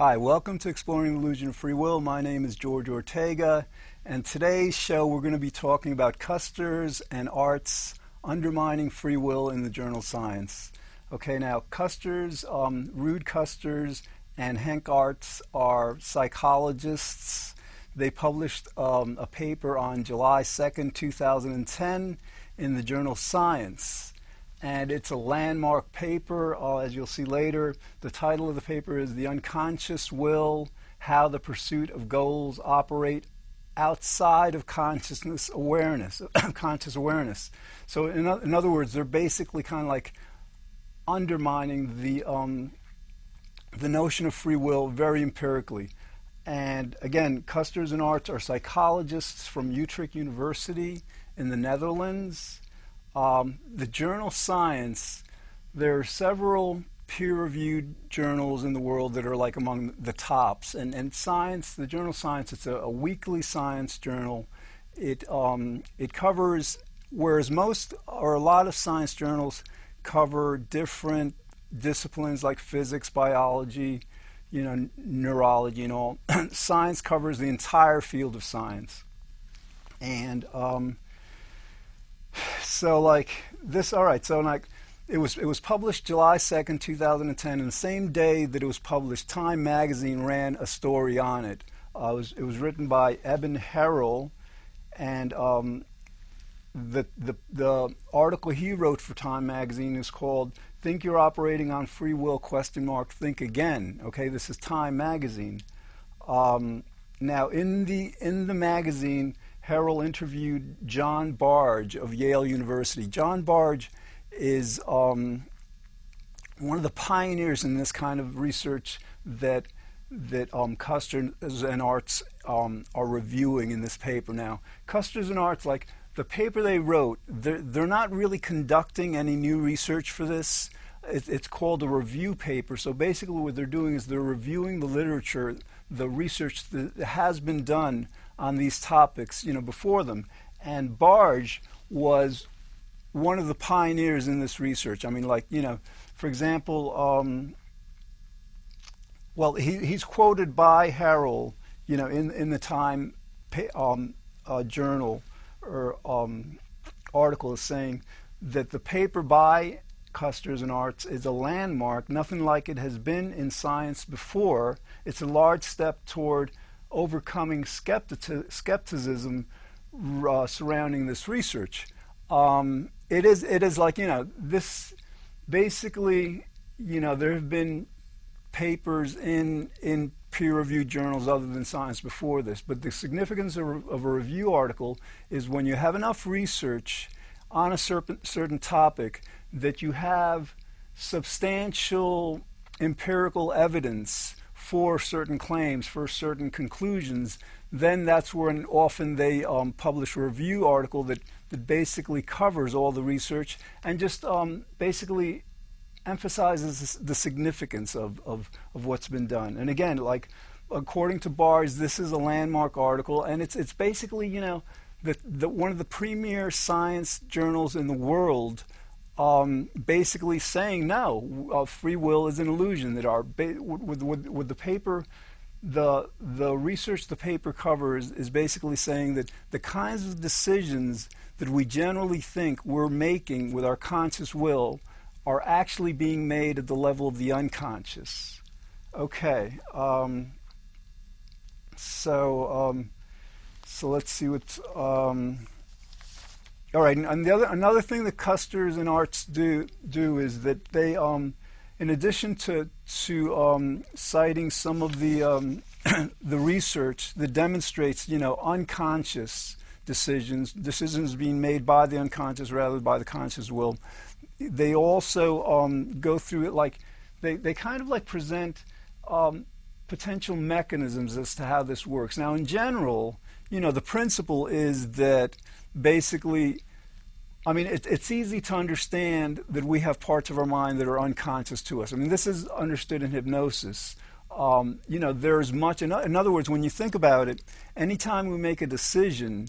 Hi, welcome to Exploring the Illusion of Free Will. My name is George Ortega, and today's show we're going to be talking about Custer's and Art's undermining free will in the journal Science. Okay, now Custers, um, Ruud Custers, and Henk Aarts are psychologists. They published um, a paper on July 2nd, 2010, in the journal Science and it's a landmark paper, uh, as you'll see later. The title of the paper is The Unconscious Will How the Pursuit of Goals Operate Outside of Consciousness Awareness, Conscious Awareness. So, in, in, other words, they're basically kind of like undermining the, um, the notion of free will very empirically. And again, Custers and Aarts are psychologists from Utrecht University in the Netherlands um, the journal Science, there are several peer-reviewed journals in the world that are like among the tops. And, and Science, the journal Science, it's a, a weekly science journal. It, um, it covers, whereas most or a lot of science journals cover different disciplines like physics, biology, you know, neurology and all. science covers the entire field of science. And um, so like this, all right. So like it was it was published July second, two thousand and ten, and the same day that it was published, Time magazine ran a story on it. Uh, it was it was written by Eben Harrell, and um, the, the the article he wrote for Time magazine is called "Think You're Operating on Free Will?" Question mark. Think again. Okay, this is Time magazine. Um, now in the in the magazine Harrell interviewed John Bargh of Yale University. John Bargh is um, one of the pioneers in this kind of research that that um, Custers and Aarts um, are reviewing in this paper now. Custers and Aarts, like the paper they wrote, they're, they're not really conducting any new research for this. It, it's called a review paper. So basically, what they're doing is they're reviewing the literature, the research that has been done on these topics, you know, before them. And Bargh was one of the pioneers in this research. I mean, like, you know, for example, um, well, he, he's quoted by Harrell, you know, in, in the Time um, uh, journal or um, article is saying that the paper by Custers and Aarts is a landmark. Nothing like it has been in science before. It's a large step toward overcoming skeptici- skepticism uh, surrounding this research. Um, it is it is like you know this basically you know there have been papers in in peer-reviewed journals other than science before this but the significance of, of a review article is when you have enough research on a certain certain topic that you have substantial empirical evidence for certain claims, for certain conclusions, then that's when often they um, publish a review article that, that basically covers all the research and just um, basically emphasizes the significance of, of, of what's been done. And again, like according to Bargh, this is a landmark article, and it's it's basically you know the, the one of the premier science journals in the world um, basically saying no, uh, free will is an illusion. That our ba- with, with, with the paper, the the research the paper covers is basically saying that the kinds of decisions that we generally think we're making with our conscious will are actually being made at the level of the unconscious. Okay, um, so um, so let's see what. All right, and the other another thing that Custers and Aarts do do is that they, um, in addition to to um, citing some of the um, the research that demonstrates, you know, unconscious decisions, decisions being made by the unconscious rather than by the conscious will, they also um, go through it like they, they kind of like present um, potential mechanisms as to how this works. Now, in general, you know, the principle is that basically, I mean, it, it's easy to understand that we have parts of our mind that are unconscious to us. I mean, this is understood in hypnosis. Um, you know, there's much, in, in, other words, when you think about it, anytime we make a decision,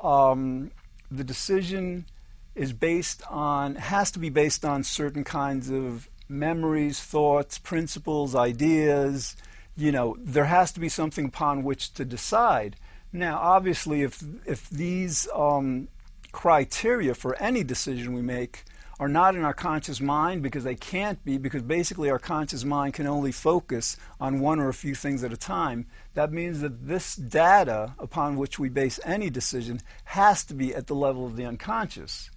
um, the decision is based on, has to be based on certain kinds of memories, thoughts, principles, ideas, you know, there has to be something upon which to decide. Now, obviously, if if these um, criteria for any decision we make are not in our conscious mind because they can't be, because basically our conscious mind can only focus on one or a few things at a time. That means that this data upon which we base any decision has to be at the level of the unconscious.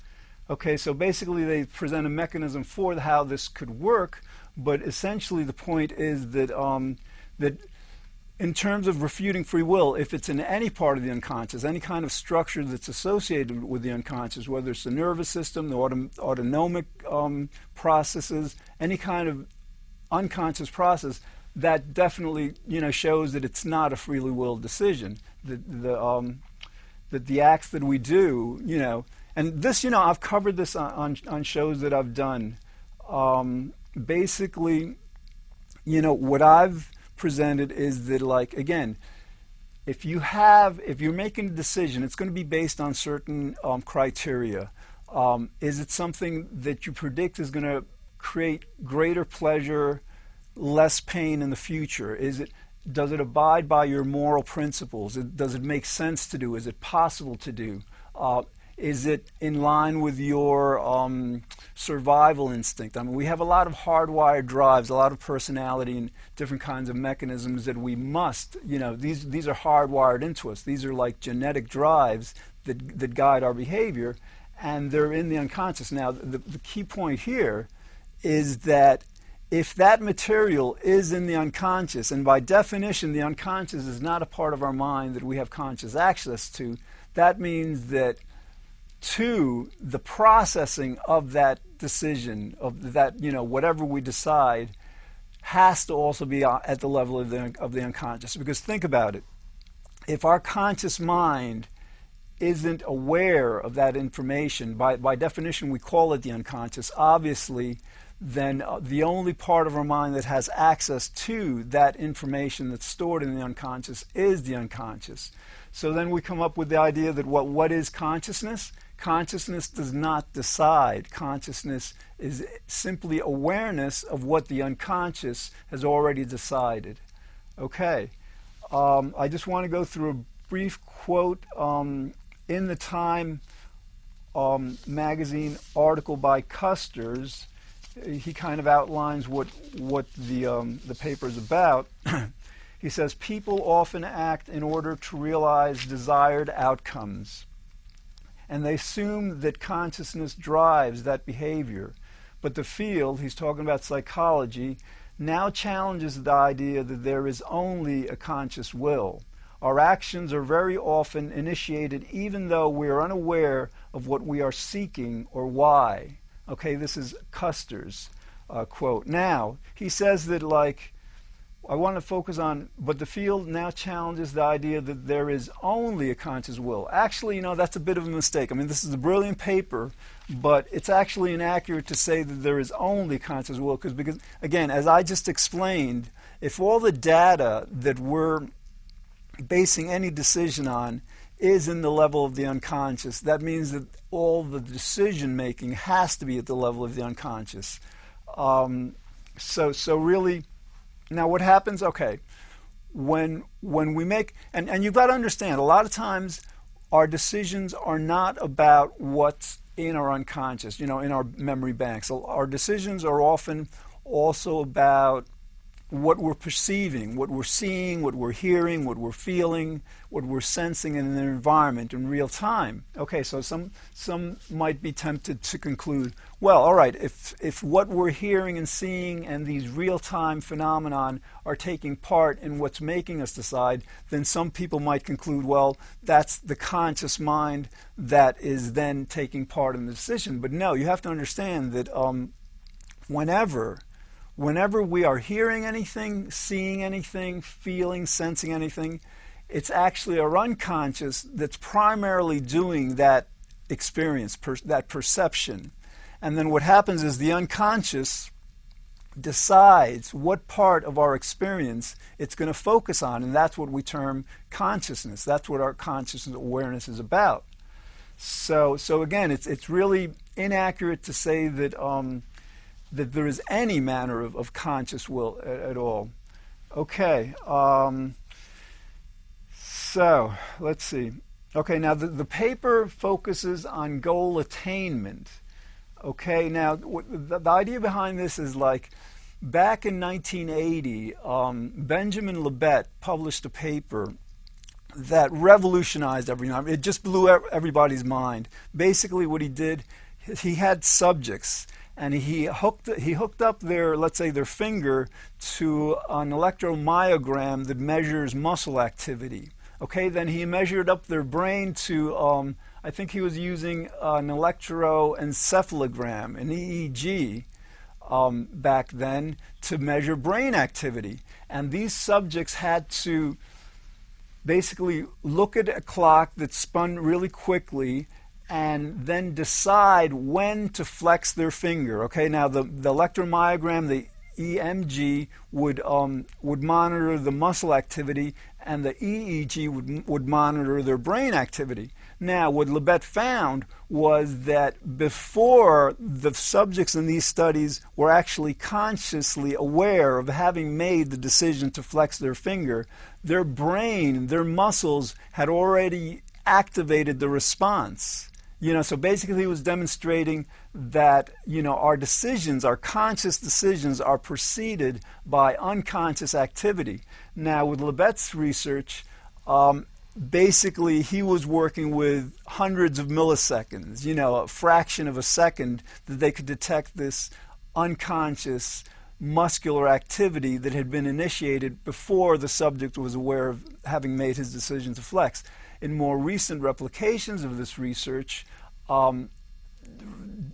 Okay, so basically they present a mechanism for how this could work, but essentially the point is that um, that in terms of refuting free will, if it's in any part of the unconscious, any kind of structure that's associated with the unconscious, whether it's the nervous system, the auto- autonomic um, processes, any kind of unconscious process, that definitely you know shows that it's not a freely willed decision. That the um, that the acts that we do, you know, and this, you know, I've covered this on on, on shows that I've done. Um, basically, you know, what I've presented is that like again if you have if you're making a decision it's going to be based on certain um, criteria. Um, is it something that you predict is going to create greater pleasure less pain in the future? Is it does it abide by your moral principles? Does it make sense to do? Is it possible to do? Uh, is it in line with your um, survival instinct? I mean, we have a lot of hardwired drives, a lot of personality, and different kinds of mechanisms that we must, you know, these, these are hardwired into us. These are like genetic drives that, that guide our behavior, and they're in the unconscious. Now, the, the key point here is that if that material is in the unconscious, and by definition, the unconscious is not a part of our mind that we have conscious access to, that means that to the processing of that decision of that you know whatever we decide has to also be at the level of the of the unconscious. Because think about it. If our conscious mind isn't aware of that information by by definition we call it the unconscious obviously then uh, the only part of our mind that has access to that information that's stored in the unconscious is the unconscious. So then we come up with the idea that what what is consciousness Consciousness does not decide. Consciousness is simply awareness of what the unconscious has already decided. Okay. Um, I just want to go through a brief quote um, in the Time um, magazine article by Custers. He kind of outlines what what the um, the paper is about. he says people often act in order to realize desired outcomes and they assume that consciousness drives that behavior. But the field, he's talking about psychology, now challenges the idea that there is only a conscious will. Our actions are very often initiated even though we are unaware of what we are seeking or why. Okay, this is Custer's uh, quote. Now, he says that, like, I want to focus on, but the field now challenges the idea that there is only a conscious will. Actually, you know, that's a bit of a mistake. I mean, this is a brilliant paper, but it's actually inaccurate to say that there is only conscious will, because, because, again, as I just explained, if all the data that we're basing any decision on is in the level of the unconscious, that means that all the decision making has to be at the level of the unconscious. Um, so, so really, now, what happens? Okay, when when we make and and you've got to understand a lot of times our decisions are not about what's in our unconscious, you know, in our memory banks. Our decisions are often also about what we're perceiving, what we're seeing, what we're hearing, what we're feeling, what we're sensing in the environment in real time. Okay, so some some might be tempted to conclude, well, all right, if if what we're hearing and seeing and these real-time phenomenon are taking part in what's making us decide, then some people might conclude, well, that's the conscious mind that is then taking part in the decision. But no, you have to understand that um, whenever whenever we are hearing anything, seeing anything, feeling, sensing anything, it's actually our unconscious that's primarily doing that experience, per, that perception. And then what happens is the unconscious decides what part of our experience it's going to focus on, and that's what we term consciousness. That's what our consciousness awareness is about. So, so again, it's it's really inaccurate to say that um, that there is any manner of, of conscious will at, at, all. Okay. Um, so let's see. Okay, now the, the paper focuses on goal attainment. Okay, now the, the idea behind this is like back in 1980, um, Benjamin Libet published a paper that revolutionized everything. It just blew everybody's mind. Basically, what he did, he had subjects and he hooked he hooked up their let's say their finger to an electromyogram that measures muscle activity. Okay, then he measured up their brain to um, I think he was using an electroencephalogram, an EEG, um, back then to measure brain activity. And these subjects had to basically look at a clock that spun really quickly and then decide when to flex their finger. Okay, now the, the electromyogram, the EMG, would, um, would monitor the muscle activity, and the EEG would, would monitor their brain activity. Now, what Libet found was that before the subjects in these studies were actually consciously aware of having made the decision to flex their finger, their brain, their muscles had already activated the response. You know, so basically he was demonstrating that, you know, our decisions, our conscious decisions are preceded by unconscious activity. Now, with Libet's research, um, basically he was working with hundreds of milliseconds, you know, a fraction of a second that they could detect this unconscious muscular activity that had been initiated before the subject was aware of having made his decision to flex. In more recent replications of this research, um,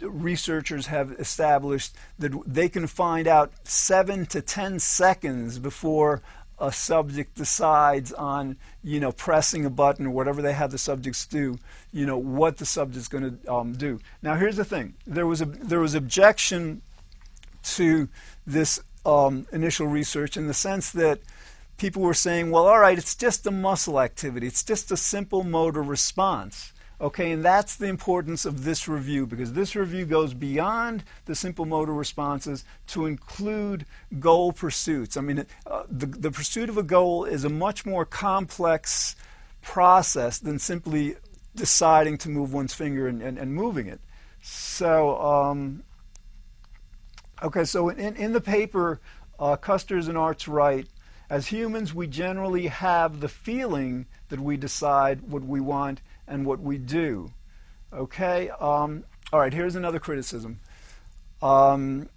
researchers have established that they can find out seven to ten seconds before a subject decides on, you know, pressing a button or whatever they have the subjects do, you know, what the subject's going to um, do. Now, here's the thing: there was a there was objection to this um, initial research in the sense that people were saying, well, all right, it's just a muscle activity, it's just a simple motor response. Okay, and that's the importance of this review because this review goes beyond the simple motor responses to include goal pursuits. I mean, uh, the, the pursuit of a goal is a much more complex process than simply deciding to move one's finger and, and, and moving it. So, um, okay, so in, in the paper, uh, Custers and Aarts write as humans, we generally have the feeling that we decide what we want and what we do. Okay? Um, all right, here's another criticism. Um,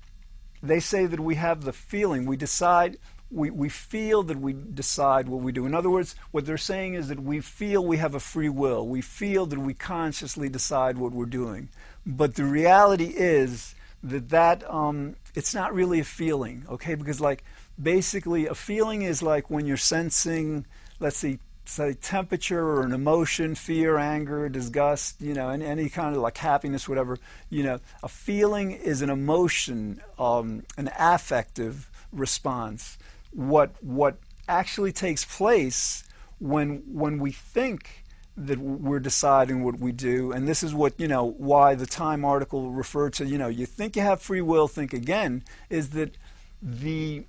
they say that we have the feeling, we decide, we, we feel that we decide what we do. In other words, what they're saying is that we feel we have a free will. We feel that we consciously decide what we're doing. But the reality is that that um, it's not really a feeling, okay? Because like basically a feeling is like when you're sensing, let's see, say temperature or an emotion, fear, anger, disgust, you know, any, any kind of like happiness, whatever, you know, a feeling is an emotion, um, an affective response. What what actually takes place when when we think that we're deciding what we do, and this is what you know why the Time article referred to. You know, you think you have free will, think again, is that the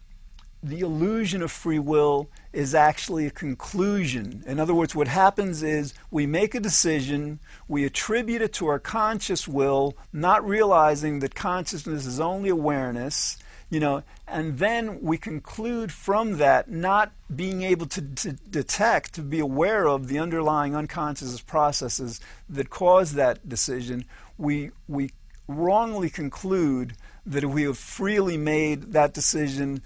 the illusion of free will is actually a conclusion. In other words, what happens is we make a decision, we attribute it to our conscious will, not realizing that consciousness is only awareness, you know, and then we conclude from that, not being able to, to detect, to be aware of the underlying unconscious processes that cause that decision, we, we wrongly conclude that we have freely made that decision,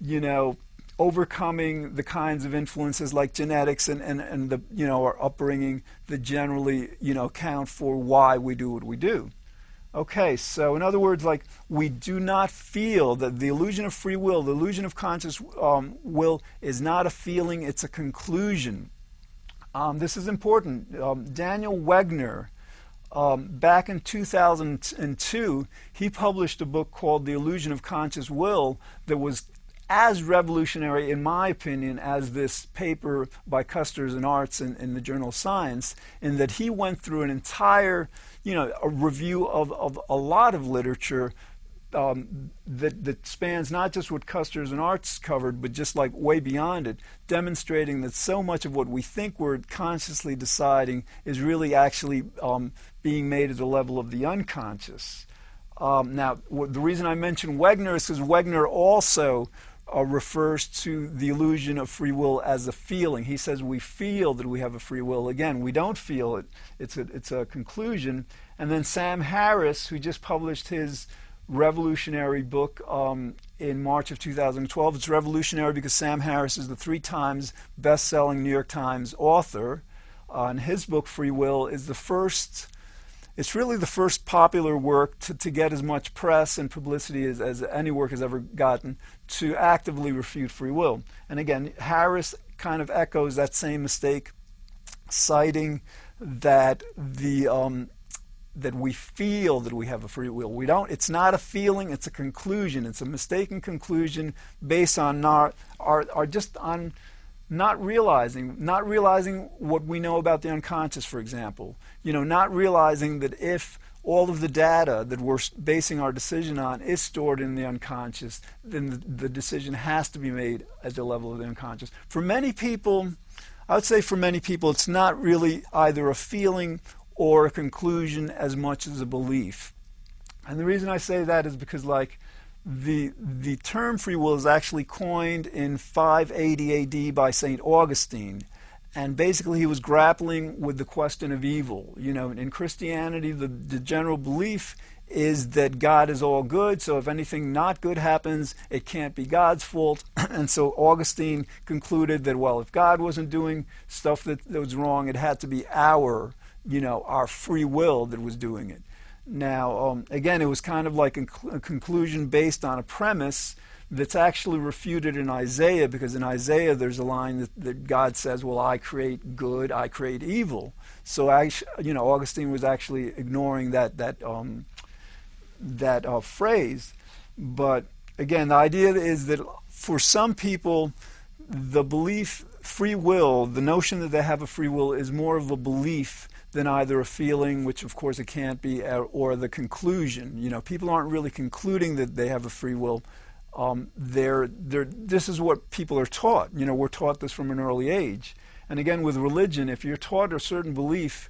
you know, overcoming the kinds of influences like genetics and, and, and the you know our upbringing that generally you know account for why we do what we do. Okay, so in other words, like we do not feel that the illusion of free will, the illusion of conscious um, will, is not a feeling; it's a conclusion. Um, this is important. Um, Daniel Wegner, um, back in 2002, he published a book called The Illusion of Conscious Will that was as revolutionary, in my opinion, as this paper by Custers and Aarts in, in, the journal Science, in that he went through an entire, you know, a review of, of a lot of literature um, that, that spans not just what Custers and Aarts covered, but just like way beyond it, demonstrating that so much of what we think we're consciously deciding is really actually um, being made at the level of the unconscious. Um, now, w- the reason I mention Wegner is because Wegner also uh, refers to the illusion of free will as a feeling. He says we feel that we have a free will. Again, we don't feel it. It's a, it's a conclusion. And then Sam Harris, who just published his revolutionary book um, in March of 2012. It's revolutionary because Sam Harris is the three times best selling New York Times author. Uh, and his book, Free Will, is the first. It's really the first popular work to, to get as much press and publicity as, as any work has ever gotten to actively refute free will. And again, Harris kind of echoes that same mistake, citing that the um, that we feel that we have a free will. We don't. It's not a feeling. It's a conclusion. It's a mistaken conclusion based on our, our, our just on not realizing, not realizing what we know about the unconscious, for example. You know, not realizing that if all of the data that we're basing our decision on is stored in the unconscious, then the, the decision has to be made at the level of the unconscious. For many people, I would say for many people, it's not really either a feeling or a conclusion as much as a belief. And the reason I say that is because, like, the the term free will is actually coined in 580 AD by Saint Augustine, and basically he was grappling with the question of evil. You know, in Christianity, the, the general belief is that God is all good, so if anything not good happens, it can't be God's fault. and so Augustine concluded that, well, if God wasn't doing stuff that, that was wrong, it had to be our you know, our free will that was doing it. Now, um, again, it was kind of like a, a, conclusion based on a premise that's actually refuted in Isaiah, because in Isaiah there's a line that, that God says, "Well, I create good, I create evil." So, I, you know, Augustine was actually ignoring that that um, that uh, phrase. But again, the idea is that for some people, the belief, free will, the notion that they have a free will, is more of a belief than either a feeling, which of course it can't be, or the conclusion. You know, people aren't really concluding that they have a free will. Um, they're, they're, this is what people are taught. You know, we're taught this from an early age. And again, with religion, if you're taught a certain belief,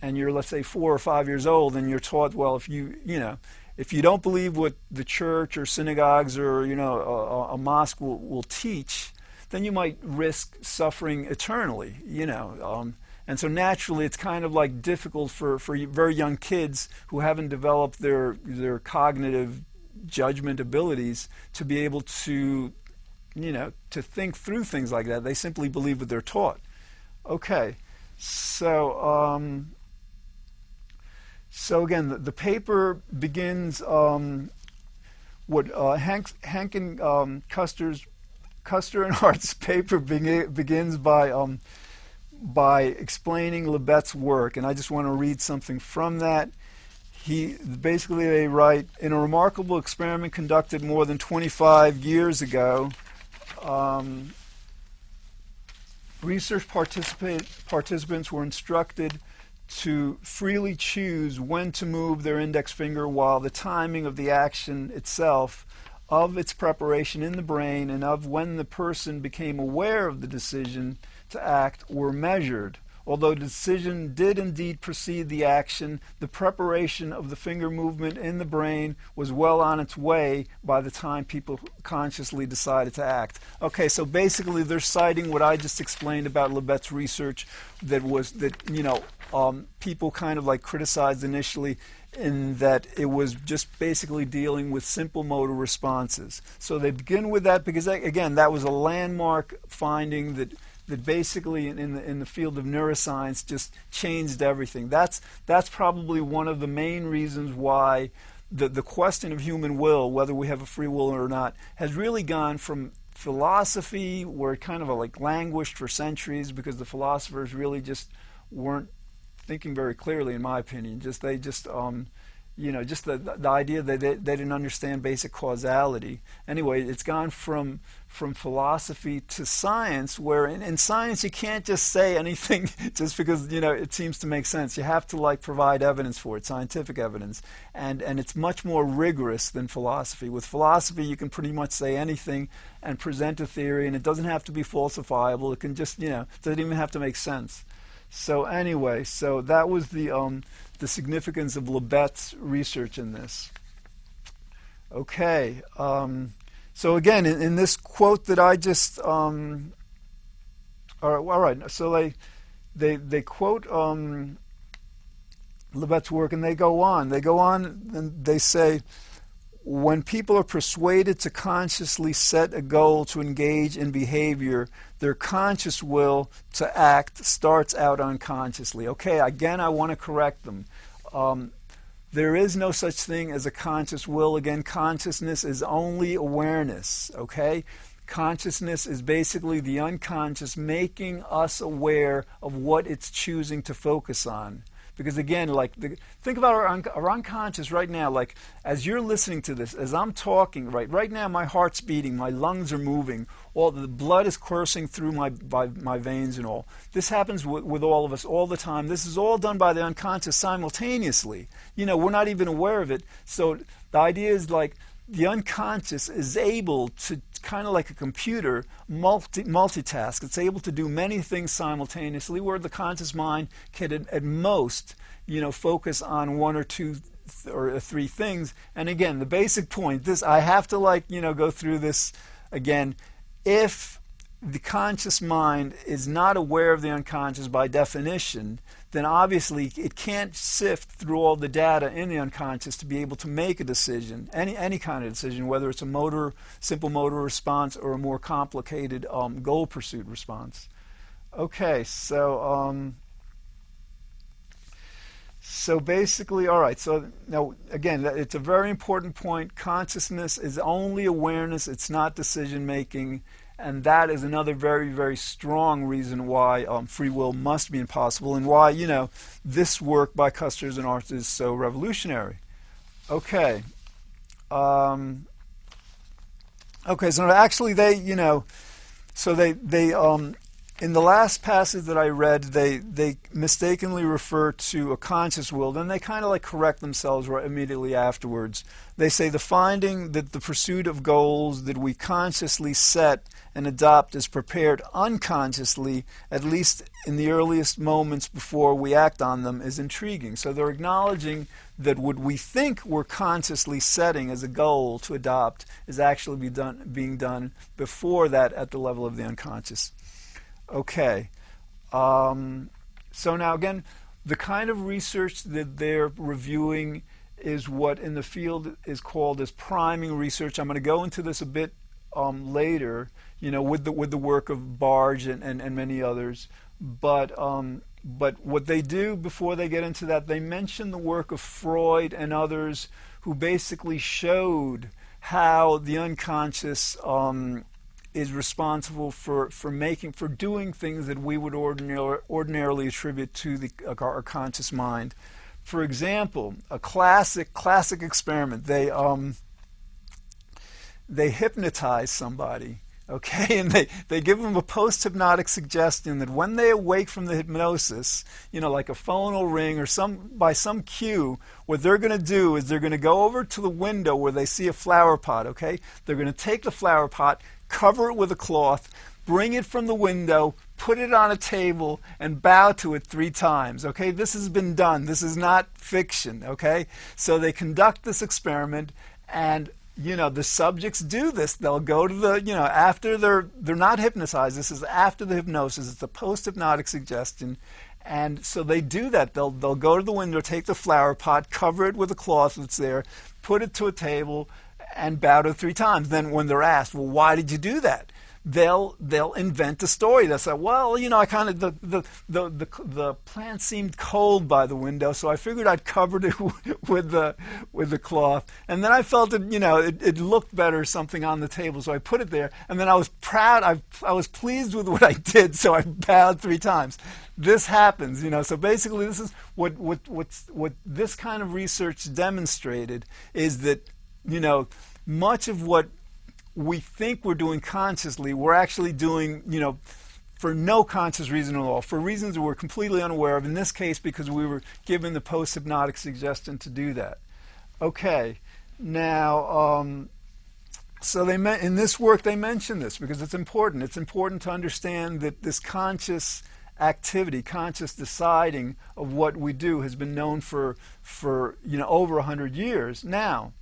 and you're let's say four or five years old, and you're taught, well, if you, you know, if you don't believe what the church or synagogues or you know a, a mosque will, will teach, then you might risk suffering eternally. You know. Um, and so naturally, it's kind of like difficult for, for very young kids who haven't developed their, their cognitive judgment abilities to be able to, you know, to think through things like that. They simply believe what they're taught. Okay, so um, so again, the, the paper begins um, what uh, Hank, Hank and um, Custer's Custer and Hart's paper begins by um, by explaining Libet's work, and I just want to read something from that. He basically they write in a remarkable experiment conducted more than 25 years ago. Um, research participants were instructed to freely choose when to move their index finger while the timing of the action itself of its preparation in the brain and of when the person became aware of the decision to act were measured. Although decision did indeed precede the action, the preparation of the finger movement in the brain was well on its way by the time people consciously decided to act. Okay, so basically they're citing what I just explained about Libet's research that was that, you know, um, people kind of like criticized initially in that it was just basically dealing with simple motor responses. So they begin with that because, again, that was a landmark finding that that basically in, in, the, in the field of neuroscience just changed everything. That's, that's probably one of the main reasons why the, the question of human will, whether we have a free will or not, has really gone from philosophy, where it kind of like languished for centuries because the philosophers really just weren't thinking very clearly, in my opinion. Just they just um, you know, just the, the idea that they, they didn't understand basic causality. Anyway, it's gone from from philosophy to science, where in, in, science you can't just say anything just because you know it seems to make sense. You have to like provide evidence for it, scientific evidence, and and it's much more rigorous than philosophy. With philosophy, you can pretty much say anything and present a theory, and it doesn't have to be falsifiable. It can just you know doesn't even have to make sense. So anyway, so that was the um, the significance of Libet's research in this. Okay. Um, so again, in, in, this quote that I just, um, all, right, all right, so they, they, they quote um, Libet's work and they go on. They go on and they say, when people are persuaded to consciously set a goal to engage in behavior, their conscious will to act starts out unconsciously. Okay, again, I want to correct them. Um, there is no such thing as a conscious will. Again, consciousness is only awareness, okay? Consciousness is basically the unconscious making us aware of what it's choosing to focus on. Because again, like the, think about our, our unconscious right now. Like as you're listening to this, as I'm talking, right right now, my heart's beating, my lungs are moving, all the blood is coursing through my my, my veins and all. This happens with, with all of us all the time. This is all done by the unconscious simultaneously. You know, we're not even aware of it. So the idea is like the unconscious is able to kind of like a computer multi, multitask. It's able to do many things simultaneously where the conscious mind can at, at most you know focus on one or two th- or uh, three things. And again the basic point this i have to like you know go through this again. If the conscious mind is not aware of the unconscious by definition then obviously it can't sift through all the data in the unconscious to be able to make a decision, any, any kind of decision, whether it's a motor, simple motor response or a more complicated um, goal pursuit response. Okay, so um, so basically, all right. So now again, it's a very important point. Consciousness is only awareness; it's not decision making. And that is another very, very strong reason why um, free will must be impossible and why, you know, this work by Custers and Arthur is so revolutionary. Okay. Um, okay, so actually they, you know, so they, they um, in the last passage that I read, they, they mistakenly refer to a conscious will. Then they kind of like correct themselves right immediately afterwards. They say the finding that the pursuit of goals that we consciously set and adopt is prepared unconsciously, at least in the earliest moments before we act on them, is intriguing. So they're acknowledging that what we think we're consciously setting as a goal to adopt is actually be done, being done before that at the level of the unconscious. Okay. Um, so now, again, the kind of research that they're reviewing is what in the field is called as priming research. I'm going to go into this a bit um, later, you know, with the with the work of Bargh and, and, and many others. But um, but what they do before they get into that, they mention the work of Freud and others who basically showed how the unconscious um, is responsible for, for making for doing things that we would ordinarily, ordinarily attribute to the our conscious mind. For example, a classic classic experiment. They um, they hypnotize somebody, okay, and they, they give them a post hypnotic suggestion that when they awake from the hypnosis, you know, like a phone will ring or some by some cue, what they're going to do is they're going to go over to the window where they see a flower pot, okay? They're going to take the flower pot, cover it with a cloth, bring it from the window, put it on a table, and bow to it three times. Okay, this has been done. This is not fiction. Okay, so they conduct this experiment, and you know the subjects do this they'll go to the you know after they're they're not hypnotized this is after the hypnosis it's a post hypnotic suggestion and so they do that they'll they'll go to the window take the flower pot cover it with a cloth that's there put it to a table and bowed it three times then when they're asked well why did you do that they'll they'll invent a story. They'll say, well, you know, I kind of the the, the the the plant seemed cold by the window, so I figured I'd covered it with the with the cloth, and then I felt it, you know, it, it looked better something on the table, so I put it there, and then I was proud. I I was pleased with what I did, so I bowed three times. This happens, you know. So basically, this is what what what's, what this kind of research demonstrated is that you know much of what we think we're doing consciously, we're actually doing, you know, for no conscious reason at all, for reasons that we're completely unaware of, in this case because we were given the post hypnotic suggestion to do that. Okay, now, um, so they met, in this work they mention this because it's important. It's important to understand that this conscious activity, conscious deciding of what we do, has been known for, for you know, over 100 years now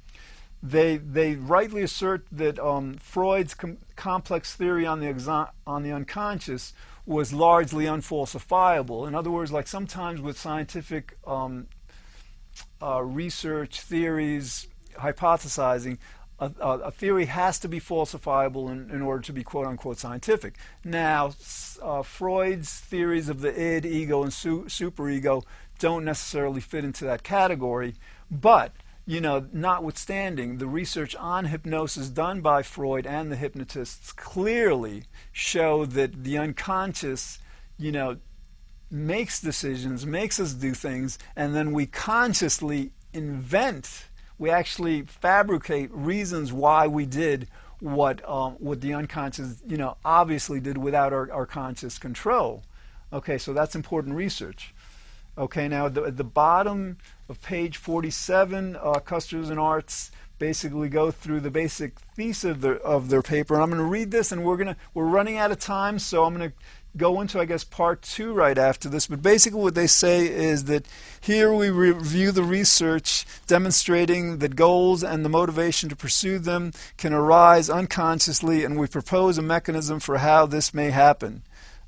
they they rightly assert that um, Freud's com- complex theory on the exo- on the unconscious was largely unfalsifiable. In other words, like sometimes with scientific um, uh, research theories, hypothesizing, a, a, theory has to be falsifiable in, in, order to be quote unquote scientific. Now, uh, Freud's theories of the id, ego, and su- superego don't necessarily fit into that category, but you know, notwithstanding, the research on hypnosis done by Freud and the hypnotists clearly show that the unconscious, you know, makes decisions, makes us do things, and then we consciously invent, we actually fabricate reasons why we did what um, what the unconscious, you know, obviously did without our, our conscious control. Okay, so that's important research. Okay, now the, at the bottom of page 47, uh, Custers and Aarts basically go through the basic thesis of their, of their paper. And I'm going to read this, and we're gonna we're running out of time, so I'm going to go into I guess part two right after this. But basically, what they say is that here we review the research demonstrating that goals and the motivation to pursue them can arise unconsciously, and we propose a mechanism for how this may happen.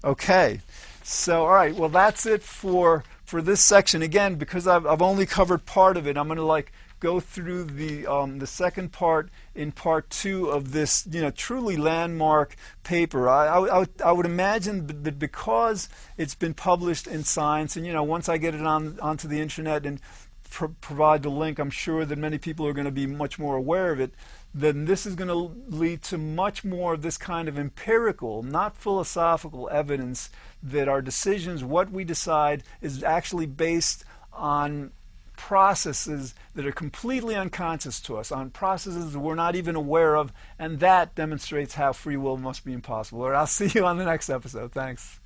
Okay, so all right, well that's it for for this section, again, because I've, I've only covered part of it, I'm going to like go through the um, the second part in part two of this, you know, truly landmark paper. I, I, I, would imagine that because it's been published in Science, and you know, once I get it on onto the internet and provide the link, I'm sure that many people are going to be much more aware of it then this is going to lead to much more of this kind of empirical, not philosophical evidence that our decisions, what we decide, is actually based on processes that are completely unconscious to us, on processes that we're not even aware of, and that demonstrates how free will must be impossible. Or I'll see you on the next episode. Thanks.